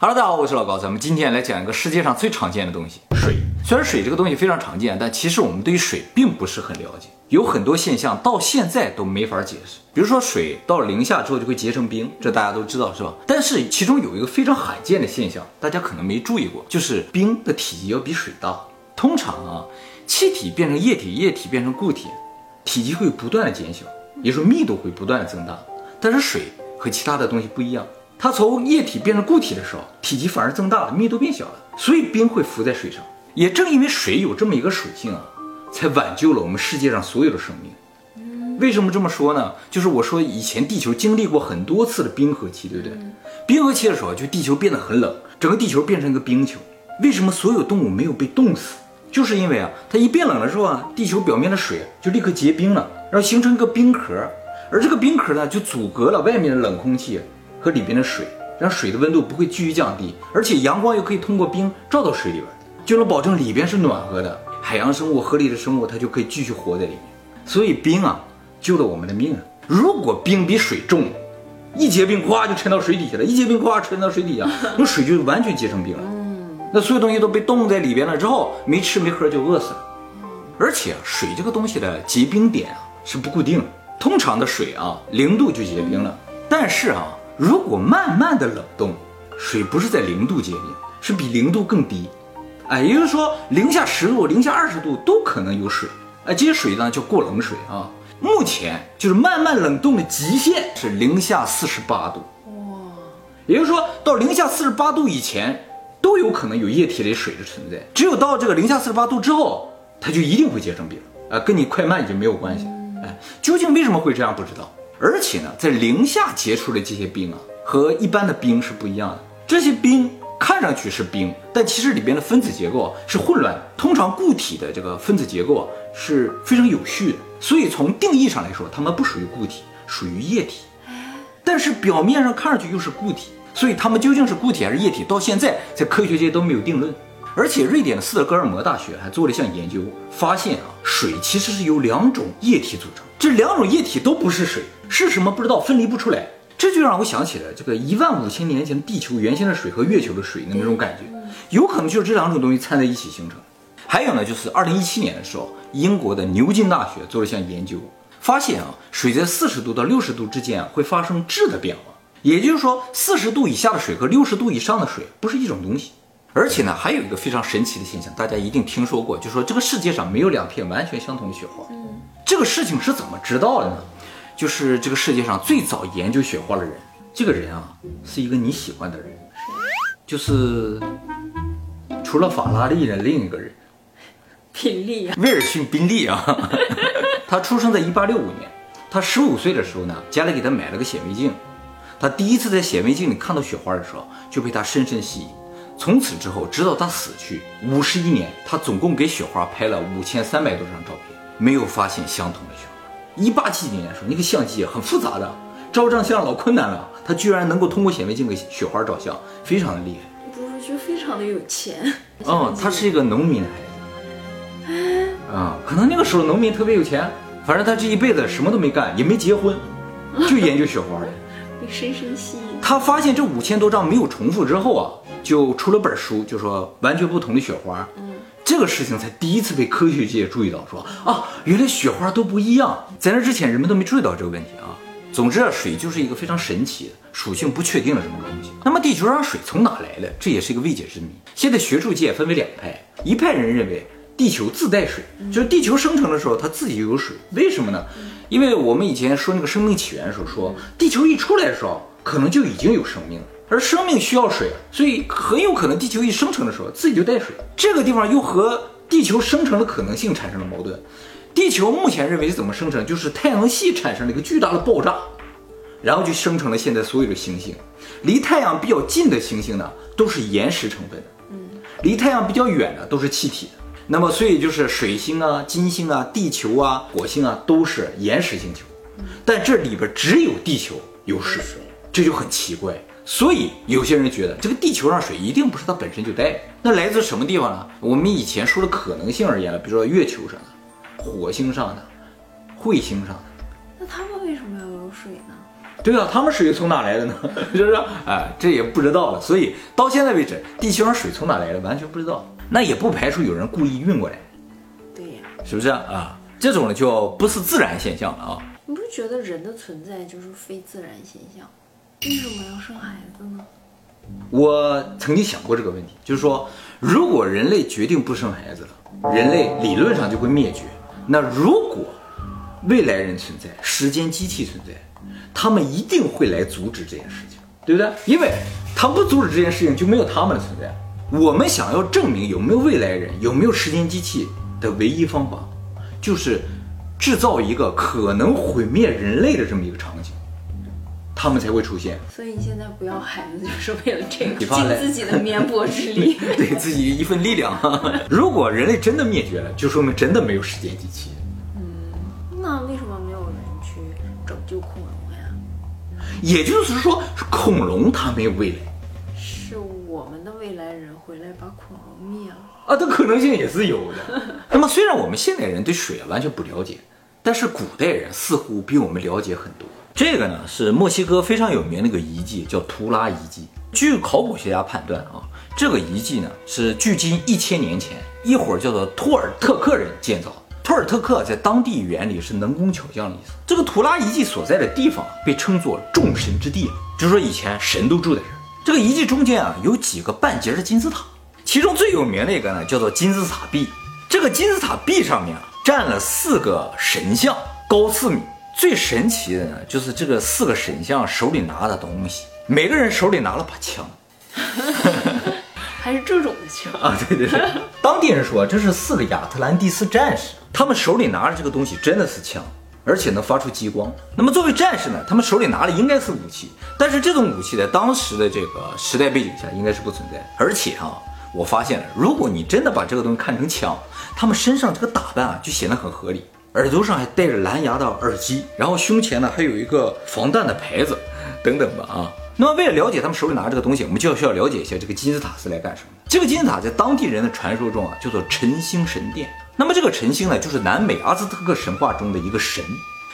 Hello，大家好，我是老高，咱们今天来讲一个世界上最常见的东西——水。虽然水这个东西非常常见，但其实我们对于水并不是很了解，有很多现象到现在都没法解释。比如说，水到了零下之后就会结成冰，这大家都知道是吧？但是其中有一个非常罕见的现象，大家可能没注意过，就是冰的体积要比水大。通常啊，气体变成液体，液体变成固体，体积会不断的减小，也就是说密度会不断的增大。但是水和其他的东西不一样。它从液体变成固体的时候，体积反而增大了，密度变小了，所以冰会浮在水上。也正因为水有这么一个属性啊，才挽救了我们世界上所有的生命。为什么这么说呢？就是我说以前地球经历过很多次的冰河期，对不对？冰河期的时候，就地球变得很冷，整个地球变成一个冰球。为什么所有动物没有被冻死？就是因为啊，它一变冷的时候啊，地球表面的水就立刻结冰了，然后形成一个冰壳，而这个冰壳呢，就阻隔了外面的冷空气。和里边的水，让水的温度不会继续降低，而且阳光又可以通过冰照到水里边，就能保证里边是暖和的。海洋生物、河里的生物，它就可以继续活在里面。所以冰啊，救了我们的命啊！如果冰比水重，一结冰咵就沉到水底下了，一结冰咵沉到水底下，那水就完全结成冰了。那所有东西都被冻在里边了之后，没吃没喝就饿死了。而且水这个东西的结冰点啊是不固定的，通常的水啊零度就结冰了，但是啊。如果慢慢的冷冻，水不是在零度结冰，是比零度更低，哎，也就是说零下十度、零下二十度都可能有水，哎，这些水呢叫过冷水啊。目前就是慢慢冷冻的极限是零下四十八度，哇，也就是说到零下四十八度以前都有可能有液体里水的存在，只有到这个零下四十八度之后，它就一定会结成冰，啊，跟你快慢已经没有关系，哎，究竟为什么会这样不知道。而且呢，在零下结出的这些冰啊，和一般的冰是不一样的。这些冰看上去是冰，但其实里边的分子结构是混乱的。通常固体的这个分子结构啊是非常有序的，所以从定义上来说，它们不属于固体，属于液体。但是表面上看上去又是固体，所以它们究竟是固体还是液体，到现在在科学界都没有定论。而且瑞典的斯德哥尔摩大学还做了一项研究，发现啊，水其实是由两种液体组成，这两种液体都不是水。是什么不知道，分离不出来，这就让我想起了这个一万五千年前地球原先的水和月球的水的那种感觉，有可能就是这两种东西掺在一起形成。还有呢，就是二零一七年的时候，英国的牛津大学做了一项研究，发现啊，水在四十度到六十度之间会发生质的变化，也就是说，四十度以下的水和六十度以上的水不是一种东西。而且呢，还有一个非常神奇的现象，大家一定听说过，就是说这个世界上没有两片完全相同的雪花。这个事情是怎么知道的呢？就是这个世界上最早研究雪花的人，这个人啊，是一个你喜欢的人，就是除了法拉利的另一个人，宾利啊，威尔逊·宾利啊。他出生在一八六五年，他十五岁的时候呢，家里给他买了个显微镜，他第一次在显微镜里看到雪花的时候，就被他深深吸引。从此之后，直到他死去五十一年，他总共给雪花拍了五千三百多张照片，没有发现相同的雪。一八七几年的时候，那个相机很复杂的，照张相老困难了，他居然能够通过显微镜给雪花照相，非常的厉害。不是就非常的有钱？嗯，他是一个农民的孩子。啊，可能那个时候农民特别有钱，反正他这一辈子什么都没干，也没结婚，就研究雪花的，被深深吸引。他发现这五千多张没有重复之后啊，就出了本书，就说完全不同的雪花。嗯。这个事情才第一次被科学界注意到，说啊，原来雪花都不一样。在那之前，人们都没注意到这个问题啊。总之啊，水就是一个非常神奇的、属性不确定的什么个东西。那么，地球上水从哪来的？这也是一个未解之谜。现在学术界分为两派，一派人认为地球自带水，就是地球生成的时候它自己就有水。为什么呢？因为我们以前说那个生命起源的时候，说地球一出来的时候，可能就已经有生命了。而生命需要水，所以很有可能地球一生成的时候自己就带水。这个地方又和地球生成的可能性产生了矛盾。地球目前认为怎么生成，就是太阳系产生了一个巨大的爆炸，然后就生成了现在所有的行星。离太阳比较近的行星呢，都是岩石成分的；嗯，离太阳比较远的都是气体的。那么，所以就是水星啊、金星啊、地球啊、火星啊，都是岩石星球。但这里边只有地球有水，这就很奇怪。所以有些人觉得这个地球上水一定不是它本身就带，那来自什么地方呢？我们以前说的可能性而言了，比如说月球上的、火星上的、彗星上的，那他们为什么要有水呢？对啊，他们水从哪来的呢？是不是？哎，这也不知道了。所以到现在为止，地球上水从哪来的完全不知道。那也不排除有人故意运过来，对呀，是不是啊？这种呢就不是自然现象了啊。你不觉得人的存在就是非自然现象？为什么要生孩子呢？我曾经想过这个问题，就是说，如果人类决定不生孩子了，人类理论上就会灭绝。那如果未来人存在，时间机器存在，他们一定会来阻止这件事情，对不对？因为他不阻止这件事情，就没有他们的存在。我们想要证明有没有未来人，有没有时间机器的唯一方法，就是制造一个可能毁灭人类的这么一个场景，他们才会出现。所以你现在不要孩子，就是为了这个，尽自己的绵薄之力。对自己一份力量。如果人类真的灭绝了，就说明真的没有时间机器。嗯那为什么没有人去拯救恐龙呀？也就是说，恐龙它没有未来是我们的未来人回来把恐龙灭了。啊，这可能性也是有的。那么，虽然我们现代人对水啊完全不了解，但是古代人似乎比我们了解很多。这个呢是墨西哥非常有名的一个遗迹，叫图拉遗迹。据考古学家判断啊，这个遗迹呢是距今一千年前一伙叫做托尔特克人建造的。托尔特克在当地语言里是能工巧匠的意思。这个图拉遗迹所在的地方被称作众神之地，就是说以前神都住在这儿。这个遗迹中间啊有几个半截的金字塔，其中最有名的一个呢叫做金字塔壁。这个金字塔壁上面啊站了四个神像，高四米。最神奇的呢就是这个四个神像手里拿的东西，每个人手里拿了把枪。还是这种的枪？啊，对对对，当地人说这是四个亚特兰蒂斯战士，他们手里拿着这个东西真的是枪，而且能发出激光。那么作为战士呢，他们手里拿的应该是武器，但是这种武器在当时的这个时代背景下应该是不存在。而且啊，我发现了，如果你真的把这个东西看成枪，他们身上这个打扮啊就显得很合理，耳朵上还戴着蓝牙的耳机，然后胸前呢还有一个防弹的牌子，等等吧啊。那么，为了了解他们手里拿着这个东西，我们就要需要了解一下这个金字塔是来干什么的。这个金字塔在当地人的传说中啊，叫做晨星神殿。那么这个晨星呢，就是南美阿兹特克神话中的一个神。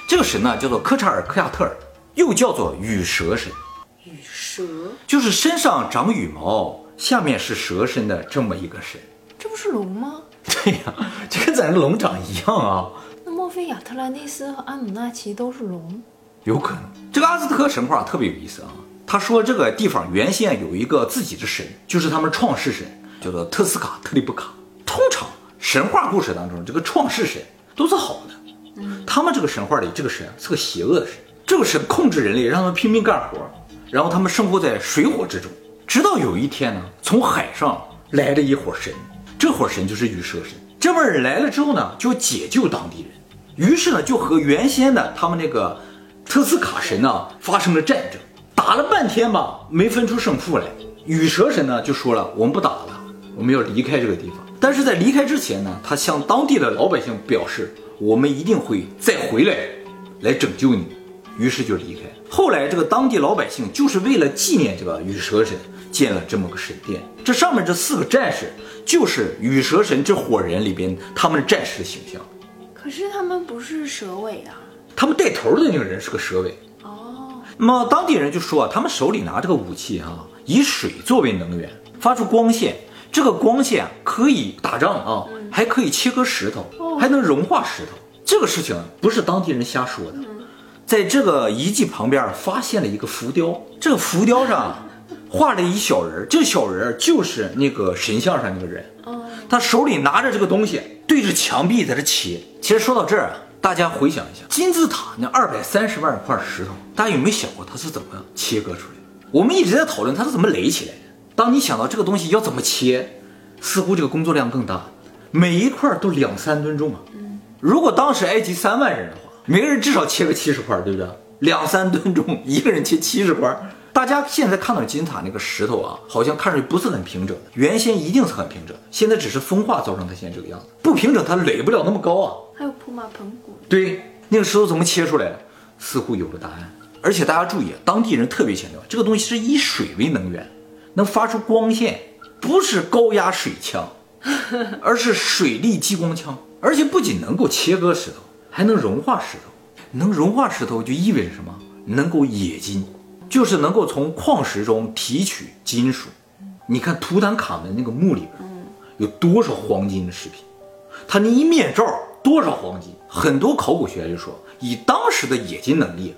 这个神呢，叫做科查尔科亚特尔，又叫做羽蛇神，羽蛇，就是身上长羽毛，下面是蛇身的这么一个神。这不是龙吗？对呀，就跟咱这龙长一样啊，非亚特兰蒂斯和阿努纳奇都是龙？有可能。这个阿兹特克神话特别有意思啊。他说这个地方原先有一个自己的神，就是他们创世神，叫做特斯卡特利布卡。通常神话故事当中，这个创世神都是好的，他们这个神话里这个神是个邪恶的神。这个神控制人类，让他们拼命干活，然后他们生活在水火之中。直到有一天呢，从海上来了一伙神，这伙神就是羽蛇神。这帮人来了之后呢，就解救当地人，于是呢，就和原先的他们那个特斯卡神呢发生了战争。打了半天吧，没分出胜负来。羽蛇神呢就说了：“我们不打了，我们要离开这个地方。”但是在离开之前呢，他向当地的老百姓表示：“我们一定会再回来，来拯救你。”于是就离开。后来这个当地老百姓就是为了纪念这个羽蛇神，建了这么个神殿。这上面这四个战士就是羽蛇神这伙人里边他们战士的形象。可是他们不是蛇尾啊。他们带头的那个人是个蛇尾。哦，那么当地人就说啊，他们手里拿这个武器啊，以水作为能源，发出光线。这个光线可以打仗啊，还可以切割石头，还能融化石头。这个事情不是当地人瞎说的，在这个遗迹旁边发现了一个浮雕，这个浮雕上画了一小人儿，这小人儿就是那个神像上那个人。他手里拿着这个东西，对着墙壁在这切。其实说到这儿啊，大家回想一下，金字塔那二百三十万块石头，大家有没有想过它是怎么切割出来的？我们一直在讨论它是怎么垒起来的。当你想到这个东西要怎么切，似乎这个工作量更大，每一块都两三吨重啊。如果当时埃及三万人的话，每个人至少切个七十块，对不对？两三吨重，一个人切七十块。大家现在看到金字塔那个石头啊，好像看上去不是很平整，原先一定是很平整的，现在只是风化造成它现在这个样子。不平整，它垒不了那么高啊。还有普马盆骨。对，那个石头怎么切出来的？似乎有了答案。而且大家注意，当地人特别强调，这个东西是以水为能源，能发出光线，不是高压水枪，而是水力激光枪。而且不仅能够切割石头，还能融化石头。能融化石头就意味着什么？能够冶金，就是能够从矿石中提取金属。你看图坦卡门那个墓里边，有多少黄金的饰品？他那一面罩多少黄金？很多考古学家就说，以当时的冶金能力，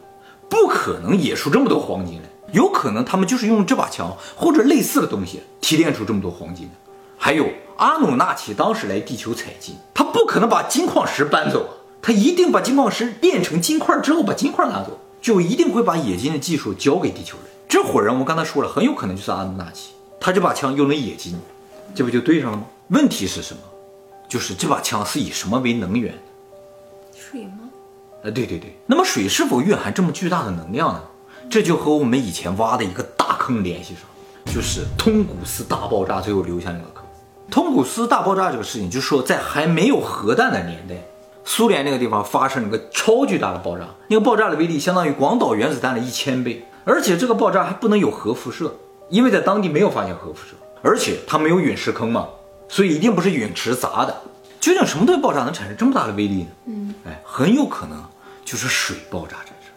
不可能冶出这么多黄金来。有可能他们就是用这把枪或者类似的东西提炼出这么多黄金。还有阿努纳奇当时来地球采金，他不可能把金矿石搬走，他一定把金矿石炼成金块之后把金块拿走，就一定会把冶金的技术交给地球人。这伙人我刚才说了，很有可能就是阿努纳奇。他这把枪用了冶金，这不就对上了吗？问题是什么？就是这把枪是以什么为能源？水吗？呃，对对对。那么水是否蕴含这么巨大的能量呢？这就和我们以前挖的一个大坑联系上，就是通古斯大爆炸最后留下那个坑。通古斯大爆炸这个事情，就是说在还没有核弹的年代，苏联那个地方发生了个超巨大的爆炸，那个爆炸的威力相当于广岛原子弹的一千倍，而且这个爆炸还不能有核辐射。因为在当地没有发现核辐射，而且它没有陨石坑嘛，所以一定不是陨石砸的。究竟什么东西爆炸能产生这么大的威力呢？嗯，哎，很有可能就是水爆炸产生。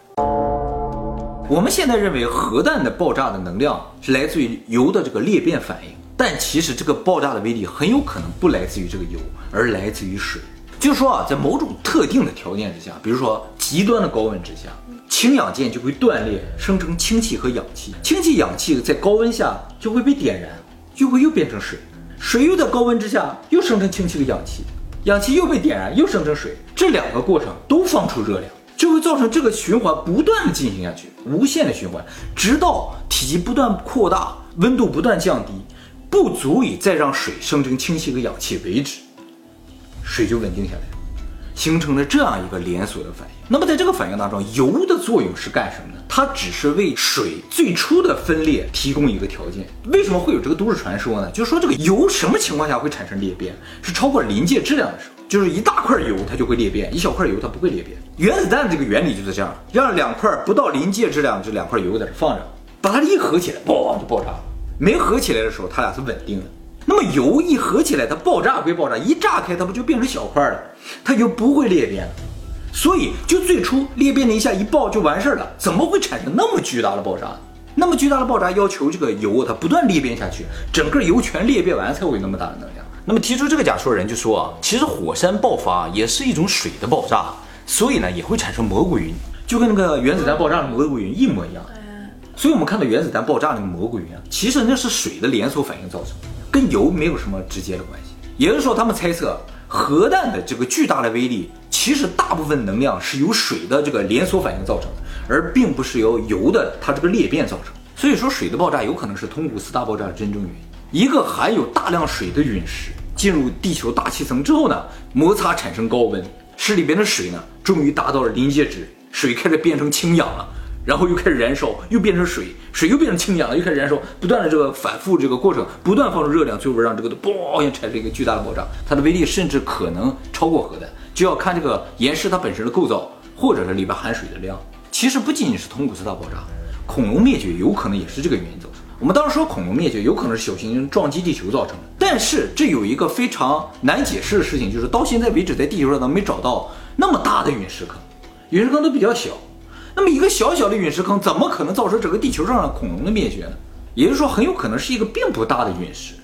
我们现在认为核弹的爆炸的能量是来自于铀的这个裂变反应，但其实这个爆炸的威力很有可能不来自于这个铀，而来自于水。就是说啊，在某种特定的条件之下，比如说极端的高温之下。氢氧键就会断裂，生成氢气和氧气。氢气、氧气在高温下就会被点燃，就会又变成水。水又在高温之下又生成氢气和氧气，氧气又被点燃，又生成水。这两个过程都放出热量，就会造成这个循环不断的进行下去，无限的循环，直到体积不断扩大，温度不断降低，不足以再让水生成氢气和氧气为止，水就稳定下来。形成了这样一个连锁的反应。那么在这个反应当中，油的作用是干什么呢？它只是为水最初的分裂提供一个条件。为什么会有这个都市传说呢？就是说这个油什么情况下会产生裂变？是超过临界质量的时候，就是一大块油它就会裂变，一小块油它不会裂变。原子弹这个原理就是这样，让两块不到临界质量这两块油在这放着，把它一合起来，嘣就爆炸了。没合起来的时候，它俩是稳定的。那么油一合起来，它爆炸归爆炸，一炸开它不就变成小块了？它就不会裂变了。所以就最初裂变了一下，一爆就完事儿了。怎么会产生那么巨大的爆炸？那么巨大的爆炸要求这个油它不断裂变下去，整个油全裂变完才会有那么大的能量。那么提出这个假说的人就说啊，其实火山爆发也是一种水的爆炸，所以呢也会产生蘑菇云，就跟那个原子弹爆炸的蘑菇云一模一样。所以我们看到原子弹爆炸那个蘑菇云啊，其实那是水的连锁反应造成的。跟油没有什么直接的关系，也就是说，他们猜测核弹的这个巨大的威力，其实大部分能量是由水的这个连锁反应造成的，而并不是由油的它这个裂变造成。所以说，水的爆炸有可能是通古斯大爆炸的真正原因。一个含有大量水的陨石进入地球大气层之后呢，摩擦产生高温，使里边的水呢终于达到了临界值，水开始变成氢氧了。然后又开始燃烧，又变成水，水又变成氢氧了，又开始燃烧，不断的这个反复这个过程，不断放出热量，最后让这个都嘣一产生一个巨大的爆炸，它的威力甚至可能超过核弹，就要看这个岩石它本身的构造，或者是里边含水的量。其实不仅仅是通古斯大爆炸，恐龙灭绝有可能也是这个原因造成。我们当时说恐龙灭绝有可能是小行星撞击地球造成的，但是这有一个非常难解释的事情，就是到现在为止在地球上都没找到那么大的陨石坑，陨石坑都比较小。那么一个小小的陨石坑，怎么可能造成整个地球上的恐龙的灭绝呢？也就是说，很有可能是一个并不大的陨石，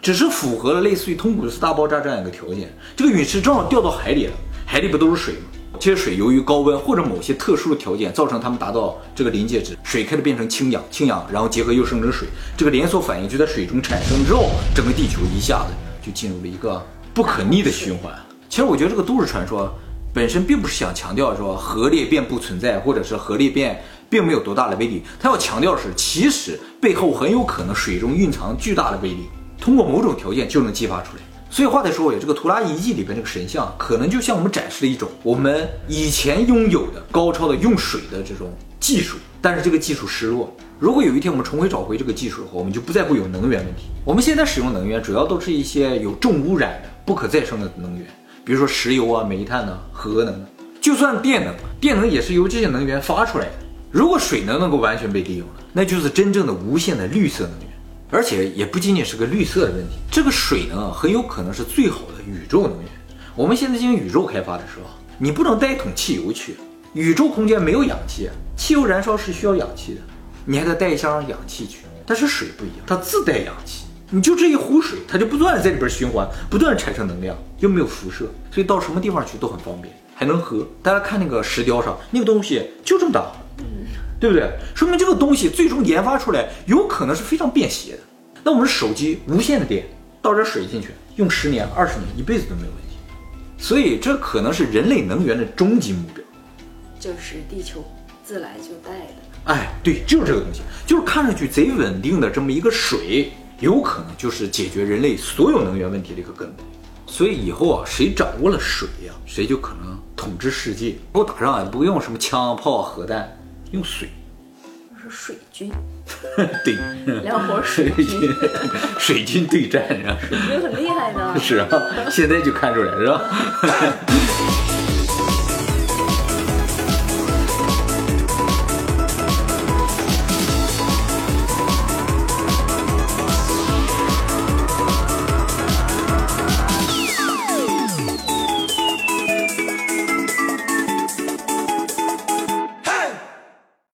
只是符合了类似于通古斯大爆炸这样一个条件。这个陨石正好掉到海里了，海里不都是水吗？这些水由于高温或者某些特殊的条件，造成它们达到这个临界值，水开始变成氢氧，氢氧然后结合又生成水，这个连锁反应就在水中产生之后，整个地球一下子就进入了一个不可逆的循环。其实我觉得这个都市传说。本身并不是想强调说核裂变不存在，或者是核裂变并没有多大的威力。他要强调的是，其实背后很有可能水中蕴藏巨大的威力，通过某种条件就能激发出来。所以话再说回，这个图拉遗迹里边这个神像，可能就向我们展示了一种我们以前拥有的高超的用水的这种技术，但是这个技术失落。如果有一天我们重回找回这个技术的话，我们就不再会有能源问题。我们现在使用能源主要都是一些有重污染的、不可再生的能源。比如说石油啊、煤炭呐、核能，就算电能，电能也是由这些能源发出来的。如果水能能够完全被利用了，那就是真正的无限的绿色能源，而且也不仅仅是个绿色的问题，这个水能啊很有可能是最好的宇宙能源。我们现在进行宇宙开发的时候，你不能带一桶汽油去，宇宙空间没有氧气，汽油燃烧是需要氧气的，你还得带一箱氧气去。但是水不一样，它自带氧气，你就这一壶水，它就不断的在里边循环，不断产生能量，又没有辐射，所以到什么地方去都很方便，还能喝。大家看那个石雕上那个东西就这么大，对不对？说明这个东西最终研发出来有可能是非常便携的。那我们手机无线的电倒点水进去，用十年、二十年、一辈子都没有问题。所以这可能是人类能源的终极目标。就是地球自来就带的。哎，对，就是这个东西，就是看上去贼稳定的这么一个水，有可能就是解决人类所有能源问题的一个根本。所以以后啊，谁掌握了水呀、谁就可能统治世界。以后打仗也，不用什么枪炮、核弹，用水。水军，对，两伙水军，水军对战啊，水军很厉害的。是啊，现在就看出来是吧？